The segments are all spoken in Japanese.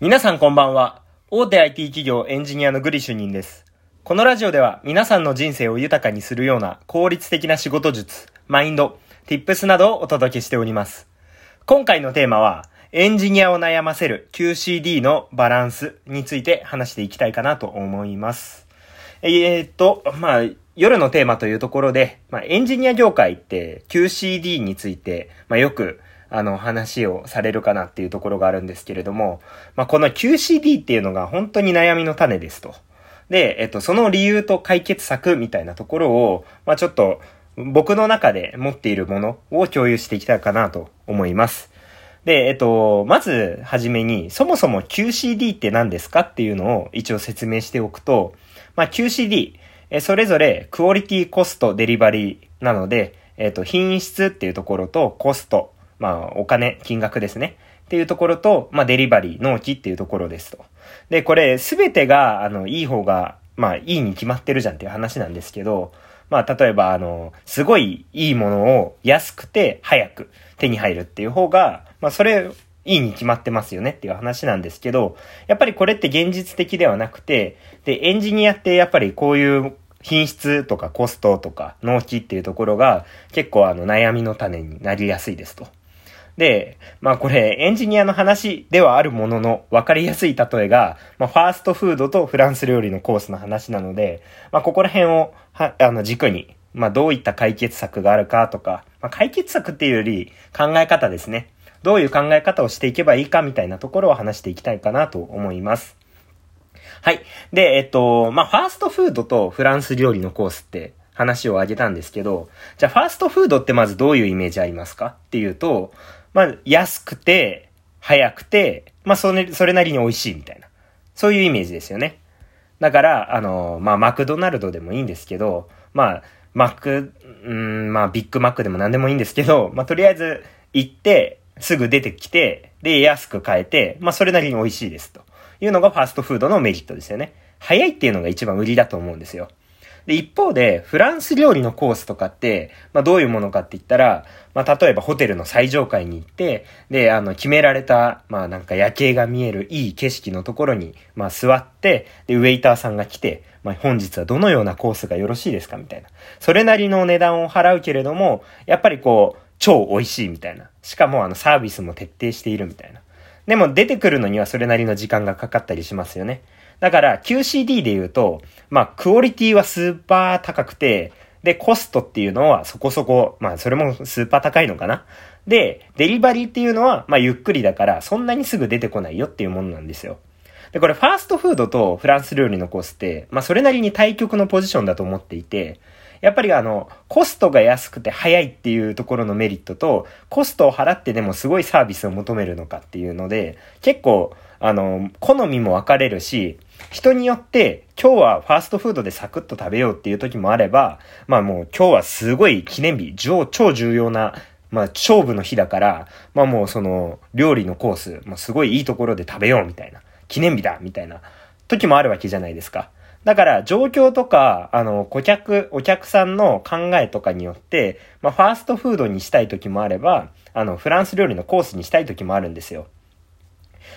皆さんこんばんは。大手 IT 企業エンジニアのグリ主任です。このラジオでは皆さんの人生を豊かにするような効率的な仕事術、マインド、tips などをお届けしております。今回のテーマは、エンジニアを悩ませる QCD のバランスについて話していきたいかなと思います。えー、っと、まあ、夜のテーマというところで、まあ、エンジニア業界って QCD について、まあ、よくあの、話をされるかなっていうところがあるんですけれども、まあ、この QCD っていうのが本当に悩みの種ですと。で、えっと、その理由と解決策みたいなところを、まあ、ちょっと、僕の中で持っているものを共有していきたいかなと思います。で、えっと、まず、はじめに、そもそも QCD って何ですかっていうのを一応説明しておくと、まあ、QCD、それぞれクオリティコストデリバリーなので、えっと、品質っていうところとコスト、まあ、お金、金額ですね。っていうところと、まあ、デリバリー、納期っていうところですと。で、これ、すべてが、あの、いい方が、まあ、いいに決まってるじゃんっていう話なんですけど、まあ、例えば、あの、すごいいいものを安くて早く手に入るっていう方が、まあ、それ、いいに決まってますよねっていう話なんですけど、やっぱりこれって現実的ではなくて、で、エンジニアってやっぱりこういう品質とかコストとか納期っていうところが結構あの悩みの種になりやすいですと。で、まあこれエンジニアの話ではあるものの分かりやすい例えが、まあファーストフードとフランス料理のコースの話なので、まあここら辺をは、あの軸に、まあどういった解決策があるかとか、まあ解決策っていうより考え方ですね。どういう考え方をしていけばいいかみたいなところを話していきたいかなと思います。はい。で、えっと、まあファーストフードとフランス料理のコースって話を挙げたんですけど、じゃあファーストフードってまずどういうイメージありますか？っていうと、まあ、安くて、早くて、まあ、それ、それなりに美味しいみたいな。そういうイメージですよね。だから、あの、まあ、マクドナルドでもいいんですけど、まあ、マック、うん、まあ、ビッグマックでも何でもいいんですけど、まあ、とりあえず行って、すぐ出てきて、で、安く買えて、まあ、それなりに美味しいですというのがファーストフードのメリットですよね。早いっていうのが一番売りだと思うんですよ。で、一方で、フランス料理のコースとかって、まあどういうものかって言ったら、まあ例えばホテルの最上階に行って、で、あの、決められた、まあなんか夜景が見えるいい景色のところに、まあ座って、で、ウェイターさんが来て、まあ本日はどのようなコースがよろしいですかみたいな。それなりの値段を払うけれども、やっぱりこう、超美味しいみたいな。しかもあのサービスも徹底しているみたいな。でも出てくるのにはそれなりの時間がかかったりしますよね。だから QCD で言うと、まあ、クオリティはスーパー高くて、で、コストっていうのはそこそこ、まあ、それもスーパー高いのかな。で、デリバリーっていうのは、まあ、ゆっくりだから、そんなにすぐ出てこないよっていうものなんですよ。で、これ、ファーストフードとフランス料理のコースって、まあ、それなりに対極のポジションだと思っていて、やっぱりあの、コストが安くて早いっていうところのメリットと、コストを払ってでもすごいサービスを求めるのかっていうので、結構、あの、好みも分かれるし、人によって今日はファーストフードでサクッと食べようっていう時もあれば、まあもう今日はすごい記念日、超重要な、まあ勝負の日だから、まあもうその料理のコース、まあすごいいいところで食べようみたいな、記念日だみたいな時もあるわけじゃないですか。だから、状況とか、あの、顧客、お客さんの考えとかによって、まあ、ファーストフードにしたい時もあれば、あの、フランス料理のコースにしたい時もあるんですよ。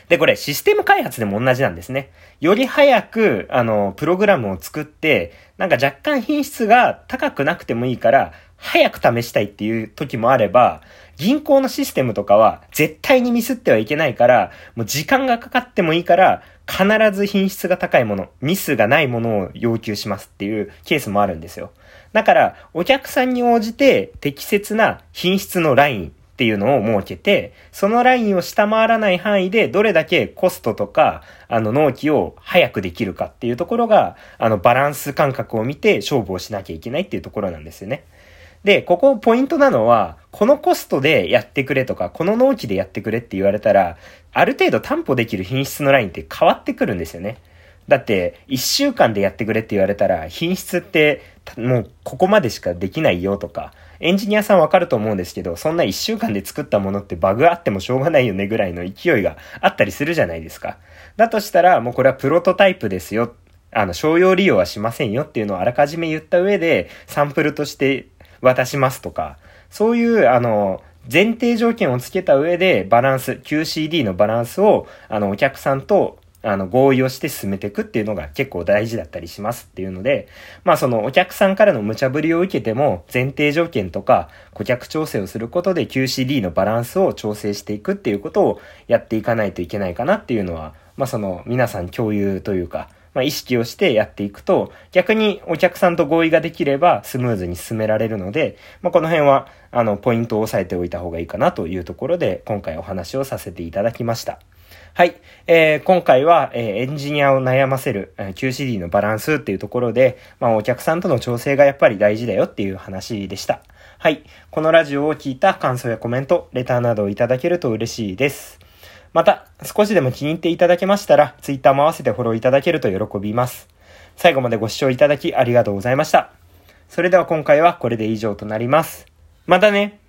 で、これシステム開発でも同じなんですね。より早く、あの、プログラムを作って、なんか若干品質が高くなくてもいいから、早く試したいっていう時もあれば、銀行のシステムとかは絶対にミスってはいけないから、もう時間がかかってもいいから、必ず品質が高いもの、ミスがないものを要求しますっていうケースもあるんですよ。だから、お客さんに応じて適切な品質のライン、っていうのを設けて、そのラインを下回らない範囲でどれだけコストとか、あの、納期を早くできるかっていうところが、あの、バランス感覚を見て勝負をしなきゃいけないっていうところなんですよね。で、ここポイントなのは、このコストでやってくれとか、この納期でやってくれって言われたら、ある程度担保できる品質のラインって変わってくるんですよね。だって、一週間でやってくれって言われたら、品質って、もうここまでしかできないよとか、エンジニアさんわかると思うんですけど、そんな一週間で作ったものってバグあってもしょうがないよねぐらいの勢いがあったりするじゃないですか。だとしたら、もうこれはプロトタイプですよ。あの、商用利用はしませんよっていうのをあらかじめ言った上で、サンプルとして渡しますとか、そういう、あの、前提条件をつけた上でバランス、QCD のバランスを、あの、お客さんとあの、合意をして進めていくっていうのが結構大事だったりしますっていうので、まあそのお客さんからの無茶ぶりを受けても前提条件とか顧客調整をすることで QCD のバランスを調整していくっていうことをやっていかないといけないかなっていうのは、まあその皆さん共有というか、まあ、意識をしてやっていくと、逆にお客さんと合意ができればスムーズに進められるので、まあ、この辺は、あの、ポイントを押さえておいた方がいいかなというところで、今回お話をさせていただきました。はい。えー、今回は、えー、エンジニアを悩ませる、えー、QCD のバランスっていうところで、まあ、お客さんとの調整がやっぱり大事だよっていう話でした。はい。このラジオを聞いた感想やコメント、レターなどをいただけると嬉しいです。また、少しでも気に入っていただけましたら、Twitter も合わせてフォローいただけると喜びます。最後までご視聴いただきありがとうございました。それでは今回はこれで以上となります。またね